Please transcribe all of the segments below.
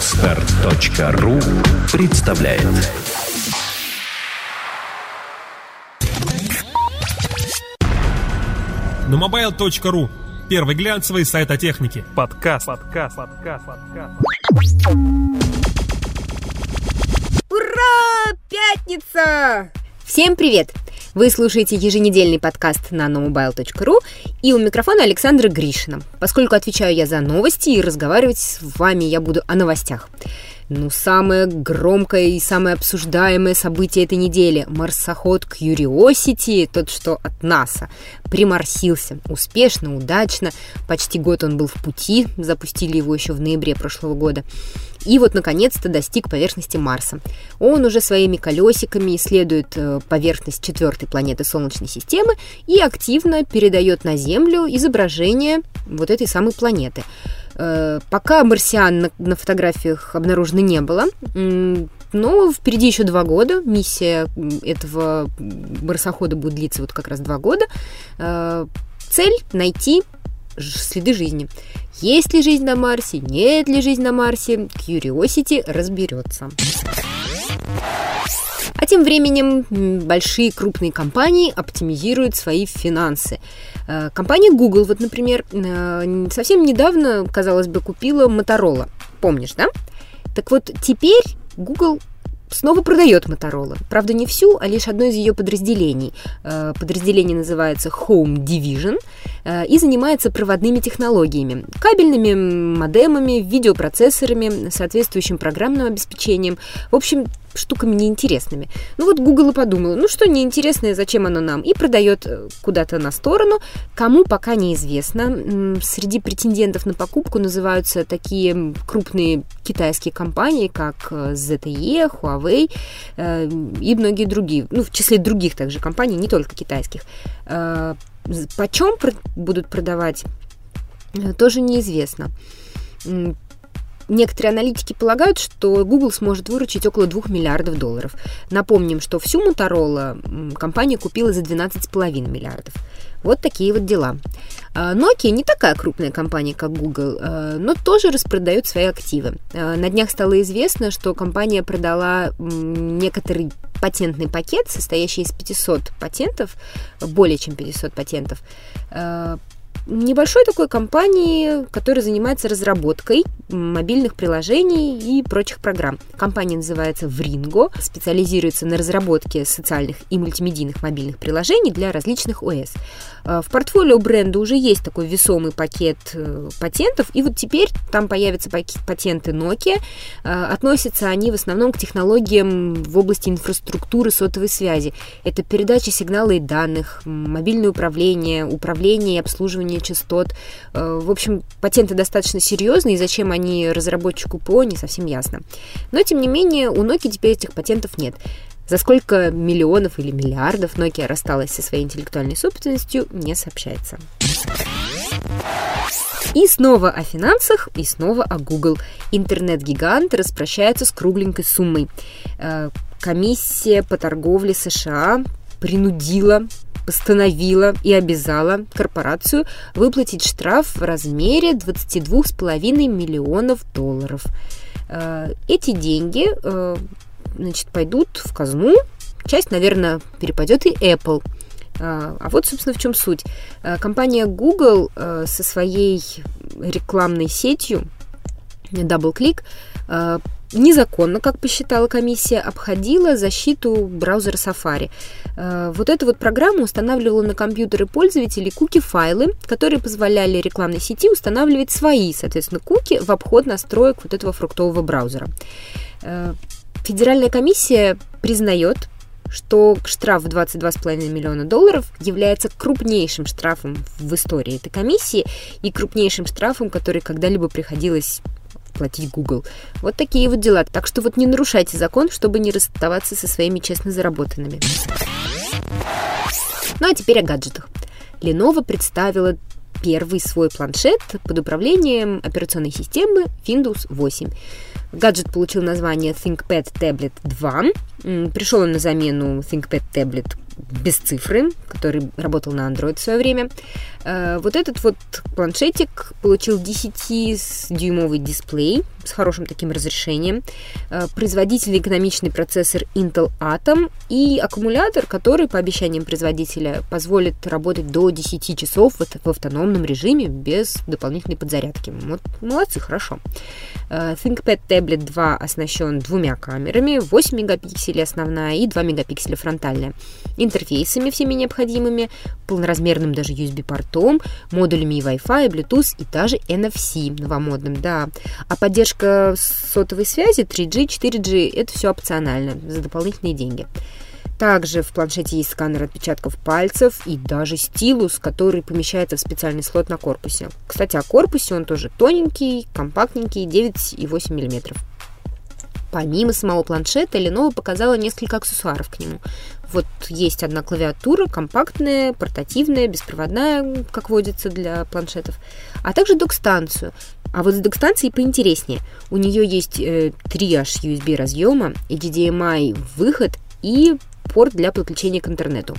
Отстар.ру представляет На mobile.ru Первый глянцевый сайт о технике. Подкаст. Подкаст. Подкаст. Подкаст. Ура! Пятница! Всем привет! Вы слушаете еженедельный подкаст на nomobile.ru и у микрофона Александра Гришина. Поскольку отвечаю я за новости и разговаривать с вами я буду о новостях. Ну, самое громкое и самое обсуждаемое событие этой недели – марсоход Curiosity, тот, что от НАСА, приморсился. Успешно, удачно. Почти год он был в пути, запустили его еще в ноябре прошлого года. И вот, наконец-то, достиг поверхности Марса. Он уже своими колесиками исследует э, поверхность четвертой планеты Солнечной системы и активно передает на Землю изображение вот этой самой планеты – пока марсиан на, на фотографиях обнаружено не было, но впереди еще два года. Миссия этого марсохода будет длиться вот как раз два года. Э, цель – найти следы жизни. Есть ли жизнь на Марсе, нет ли жизни на Марсе, Curiosity разберется. А тем временем большие крупные компании оптимизируют свои финансы. Э, компания Google, вот, например, э, совсем недавно, казалось бы, купила Motorola. Помнишь, да? Так вот, теперь Google снова продает Motorola. Правда, не всю, а лишь одно из ее подразделений. Э, подразделение называется Home Division и занимается проводными технологиями, кабельными модемами, видеопроцессорами, соответствующим программным обеспечением. В общем, штуками неинтересными. Ну вот Google и подумал, ну что неинтересное, зачем оно нам? И продает э, куда-то на сторону. Кому пока неизвестно. Среди претендентов на покупку называются такие крупные китайские компании, как э, ZTE, Huawei э, и многие другие. Ну, в числе других также компаний, не только китайских. Почем будут продавать, тоже неизвестно. Некоторые аналитики полагают, что Google сможет выручить около 2 миллиардов долларов. Напомним, что всю Motorola компания купила за 12,5 миллиардов. Вот такие вот дела. А, Nokia не такая крупная компания, как Google, а, но тоже распродает свои активы. А, на днях стало известно, что компания продала некоторый патентный пакет, состоящий из 500 патентов, более чем 500 патентов, небольшой такой компании, которая занимается разработкой мобильных приложений и прочих программ. Компания называется Вринго, специализируется на разработке социальных и мультимедийных мобильных приложений для различных ОС. Э, в портфолио бренда уже есть такой весомый пакет э, патентов, и вот теперь там появятся патенты Nokia. Э, относятся они в основном к технологиям в области инфраструктуры сотовой связи. Это передача сигнала и данных, мобильное управление, управление и обслуживание частот. В общем, патенты достаточно серьезные, и зачем они разработчику ПО, не совсем ясно. Но, тем не менее, у Nokia теперь этих патентов нет. За сколько миллионов или миллиардов Nokia рассталась со своей интеллектуальной собственностью, не сообщается. И снова о финансах, и снова о Google. Интернет-гигант распрощается с кругленькой суммой. Э, комиссия по торговле США принудила постановила и обязала корпорацию выплатить штраф в размере 22,5 миллионов долларов. Э, эти деньги э, значит, пойдут в казну. Часть, наверное, перепадет и Apple. А, а вот, собственно, в чем суть. А, компания Google а, со своей рекламной сетью DoubleClick незаконно, как посчитала комиссия, обходила защиту браузера Safari. Вот эта вот программа устанавливала на компьютеры пользователей куки-файлы, которые позволяли рекламной сети устанавливать свои, соответственно, куки в обход настроек вот этого фруктового браузера. Федеральная комиссия признает, что штраф в 22,5 миллиона долларов является крупнейшим штрафом в истории этой комиссии и крупнейшим штрафом, который когда-либо приходилось платить Google. Вот такие вот дела. Так что вот не нарушайте закон, чтобы не расставаться со своими честно заработанными. Ну а теперь о гаджетах. Lenovo представила первый свой планшет под управлением операционной системы Windows 8. Гаджет получил название ThinkPad Tablet 2. Пришел он на замену ThinkPad Tablet без цифры, который работал на Android в свое время. Э, вот этот вот планшетик получил 10-дюймовый дисплей с хорошим таким разрешением, э, производительный экономичный процессор Intel Atom и аккумулятор, который, по обещаниям производителя, позволит работать до 10 часов в автономном режиме без дополнительной подзарядки. Вот молодцы, хорошо. Э, ThinkPad Tablet 2 оснащен двумя камерами, 8 мегапикселей основная и 2 мегапикселя фронтальная, интерфейсами всеми необходимыми, полноразмерным даже USB-портом, модулями и Wi-Fi, и Bluetooth и даже NFC новомодным, да. А поддержка сотовой связи 3G, 4G – это все опционально, за дополнительные деньги. Также в планшете есть сканер отпечатков пальцев и даже стилус, который помещается в специальный слот на корпусе. Кстати, о корпусе он тоже тоненький, компактненький, 9,8 мм. Помимо самого планшета, Lenovo показала несколько аксессуаров к нему. Вот есть одна клавиатура, компактная, портативная, беспроводная, как водится для планшетов, а также док-станцию. А вот с док-станцией поинтереснее. У нее есть э, 3 аж USB разъема, HDMI выход и порт для подключения к интернету.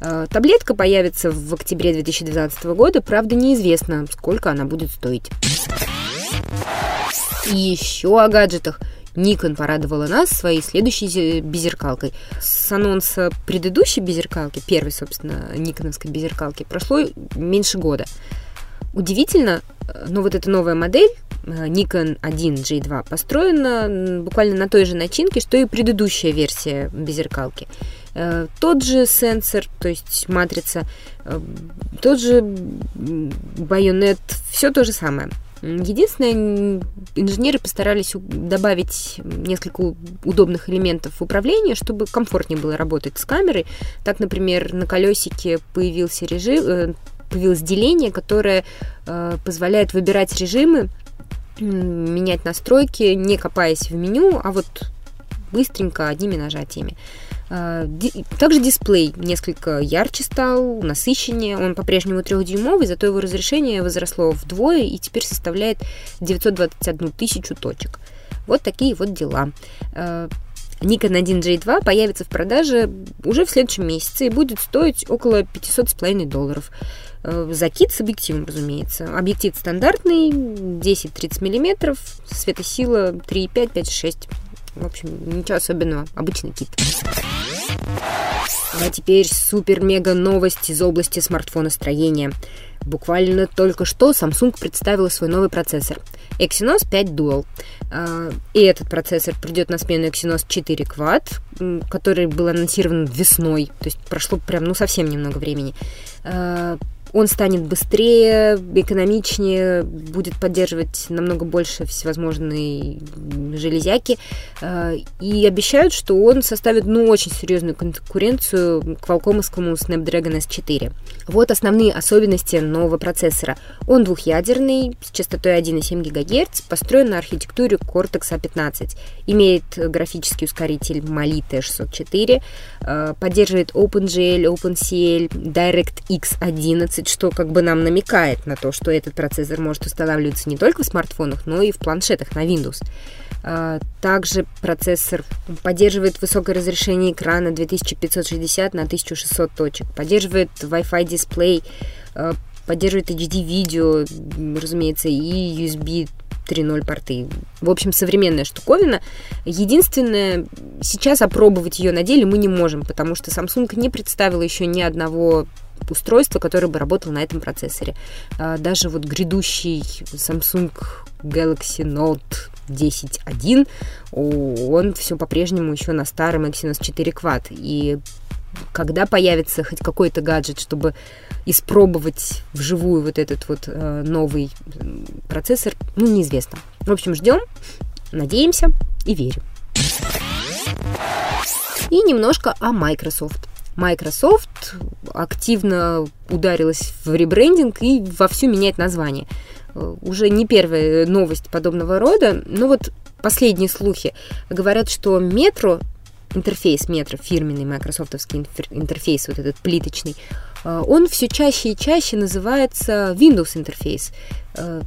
Э, таблетка появится в октябре 2012 года, правда неизвестно, сколько она будет стоить. И еще о гаджетах. Nikon порадовала нас своей следующей беззеркалкой. С анонса предыдущей беззеркалки, первой, собственно, никоновской беззеркалки, прошло меньше года. Удивительно, но вот эта новая модель Э, Nikon 1G2 построена буквально на той же начинке, что и предыдущая версия беззеркалки. Э, тот же сенсор, то есть матрица, э, тот же байонет, все то же самое. Единственное, инженеры постарались добавить несколько удобных элементов управления, чтобы комфортнее было работать с камерой. Так, например, на колесике появился режим, появилось деление, которое позволяет выбирать режимы менять настройки, не копаясь в меню, а вот быстренько одними нажатиями. А, также дисплей несколько ярче стал, насыщеннее. Он по-прежнему трехдюймовый, зато его разрешение возросло вдвое и теперь составляет 921 тысячу точек. Вот такие вот дела. А, Nikon 1J2 появится в продаже уже в следующем месяце и будет стоить около 500,5 долларов. Э, Закид с объективом, разумеется. Объектив стандартный, 10-30 мм, светосила 3,5, 5,6. В общем, ничего особенного, обычный кит. А теперь супер-мега новость из области смартфоностроения. Буквально только что Samsung представила свой новый процессор Exynos 5 Dual. А, и этот процессор придет на смену Exynos 4 Quad, который был анонсирован весной, то есть прошло прям ну совсем немного времени. А, он станет быстрее, экономичнее, будет поддерживать намного больше всевозможной железяки. Э, и обещают, что он составит ну, очень серьезную конкуренцию к волкомовскому Snapdragon S4. Вот основные особенности нового процессора. Он двухъядерный, с частотой 1,7 ГГц, построен на архитектуре Cortex A15. Имеет графический ускоритель Mali T604, э, поддерживает OpenGL, OpenCL, DirectX 11, что как бы нам намекает на то, что этот процессор может устанавливаться не только в смартфонах, но и в планшетах на Windows. А, также процессор поддерживает высокое разрешение экрана 2560 на 1600 точек, поддерживает Wi-Fi дисплей, а, поддерживает HD-видео, разумеется, и USB 3.0 порты. В общем, современная штуковина. Единственное, сейчас опробовать ее на деле мы не можем, потому что Samsung не представила еще ни одного устройства, которое бы работало на этом процессоре. А, даже вот грядущий Samsung Galaxy Note 10.1, он все по-прежнему еще на старом Exynos 4 Quad. И когда появится хоть какой-то гаджет, чтобы испробовать вживую вот этот вот э, новый процессор, ну, неизвестно. В общем, ждем, надеемся и верим. И немножко о Microsoft. Microsoft активно ударилась в ребрендинг и вовсю меняет название. Э, уже не первая новость подобного рода, но вот последние слухи говорят, что метро, интерфейс метро, фирменный майкрософтовский интерфейс, вот этот плиточный, э, он все чаще и чаще называется Windows интерфейс. Э,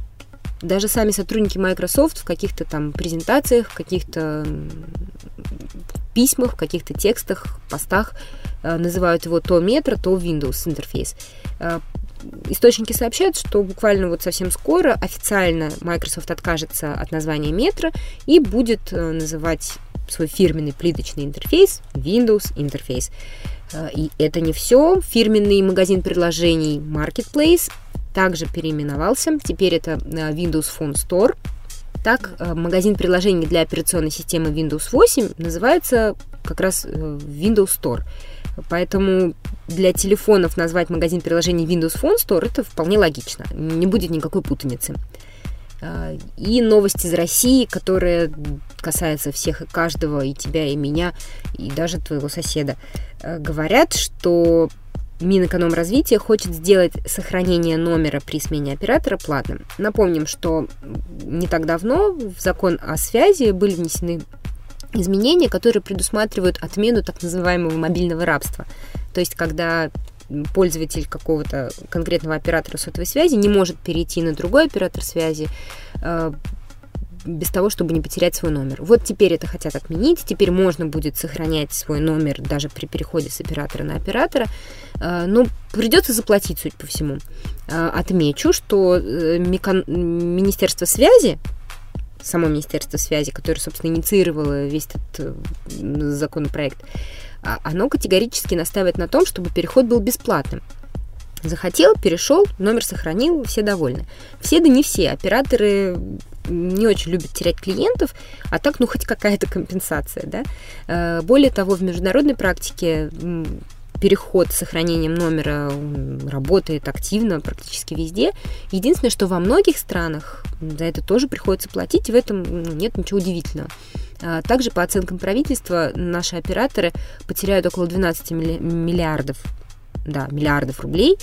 даже сами сотрудники Microsoft в каких-то там презентациях, в каких-то письмах, в каких-то текстах, постах э, называют его то метро, то Windows интерфейс. Э, источники сообщают, что буквально вот совсем скоро официально Microsoft откажется от названия метро и будет называть свой фирменный плиточный интерфейс Windows интерфейс. И это не все. Фирменный магазин приложений Marketplace также переименовался. Теперь это Windows Phone Store – так, э, магазин приложений для операционной системы Windows 8 называется как раз э, Windows Store. Поэтому для телефонов назвать магазин приложений Windows Phone Store это вполне логично. Не будет никакой путаницы. Э, и новость из России, которая касается всех и каждого, и тебя, и меня, и даже твоего соседа. Говорят, что Минэкономразвития хочет сделать сохранение номера при смене оператора платным. Напомним, что не так давно в закон о связи были внесены изменения, которые предусматривают отмену так называемого мобильного рабства. То есть, когда пользователь какого-то конкретного оператора сотовой связи не может перейти на другой оператор связи, э, без того, чтобы не потерять свой номер. Вот теперь это хотят отменить, теперь можно будет сохранять свой номер даже при переходе с оператора на оператора, э, но придется заплатить, судя по всему. Э, отмечу, что э, Министерство связи, само Министерство связи, которое, собственно, инициировало весь этот законопроект, а, оно категорически настаивает на том, чтобы переход был бесплатным. Захотел, перешел, номер сохранил, все довольны. Все, да не все. Операторы не очень любят терять клиентов, а так, ну, хоть какая-то компенсация, да. Э, более того, в международной практике переход с сохранением номера работает активно практически везде. Единственное, что во многих странах за это тоже приходится платить, и в этом нет ничего удивительного. А также, по оценкам правительства, наши операторы потеряют около 12 миллиардов да, миллиардов рублей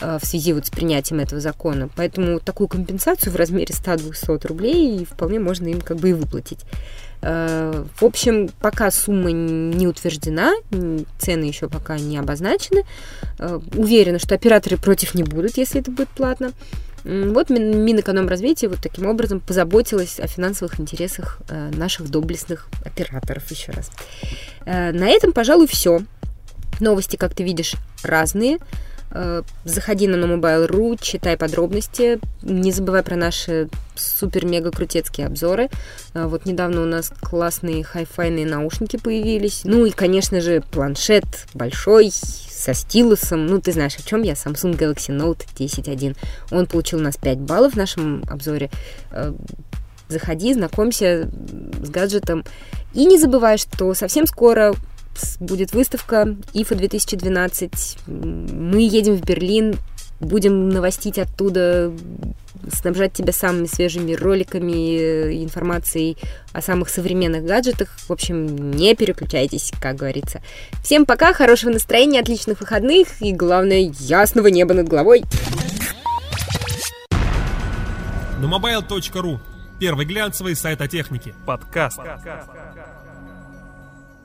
э, в связи вот с принятием этого закона. Поэтому такую компенсацию в размере 100-200 рублей вполне можно им как бы и выплатить. Э, в общем, пока сумма не утверждена, цены еще пока не обозначены. Э, уверена, что операторы против не будут, если это будет платно. Вот Минэкономразвитие вот таким образом позаботилась о финансовых интересах наших доблестных операторов еще раз. На этом, пожалуй, все. Новости, как ты видишь, разные. Э, заходи на nomobile.ru, читай подробности. Не забывай про наши супер-мега-крутецкие обзоры. Э, вот недавно у нас классные хай-файные наушники появились. Ну и, конечно же, планшет большой, со стилусом. Ну, ты знаешь, о чем я. Samsung Galaxy Note 10.1. Он получил у нас 5 баллов в нашем обзоре. Э, заходи, знакомься с гаджетом. И не забывай, что совсем скоро будет выставка IFA 2012. Мы едем в Берлин, будем новостить оттуда, снабжать тебя самыми свежими роликами, информацией о самых современных гаджетах. В общем, не переключайтесь, как говорится. Всем пока, хорошего настроения, отличных выходных и, главное, ясного неба над головой. Numobile.ru Первый глянцевый сайт о технике. Подкаст. Подкаст.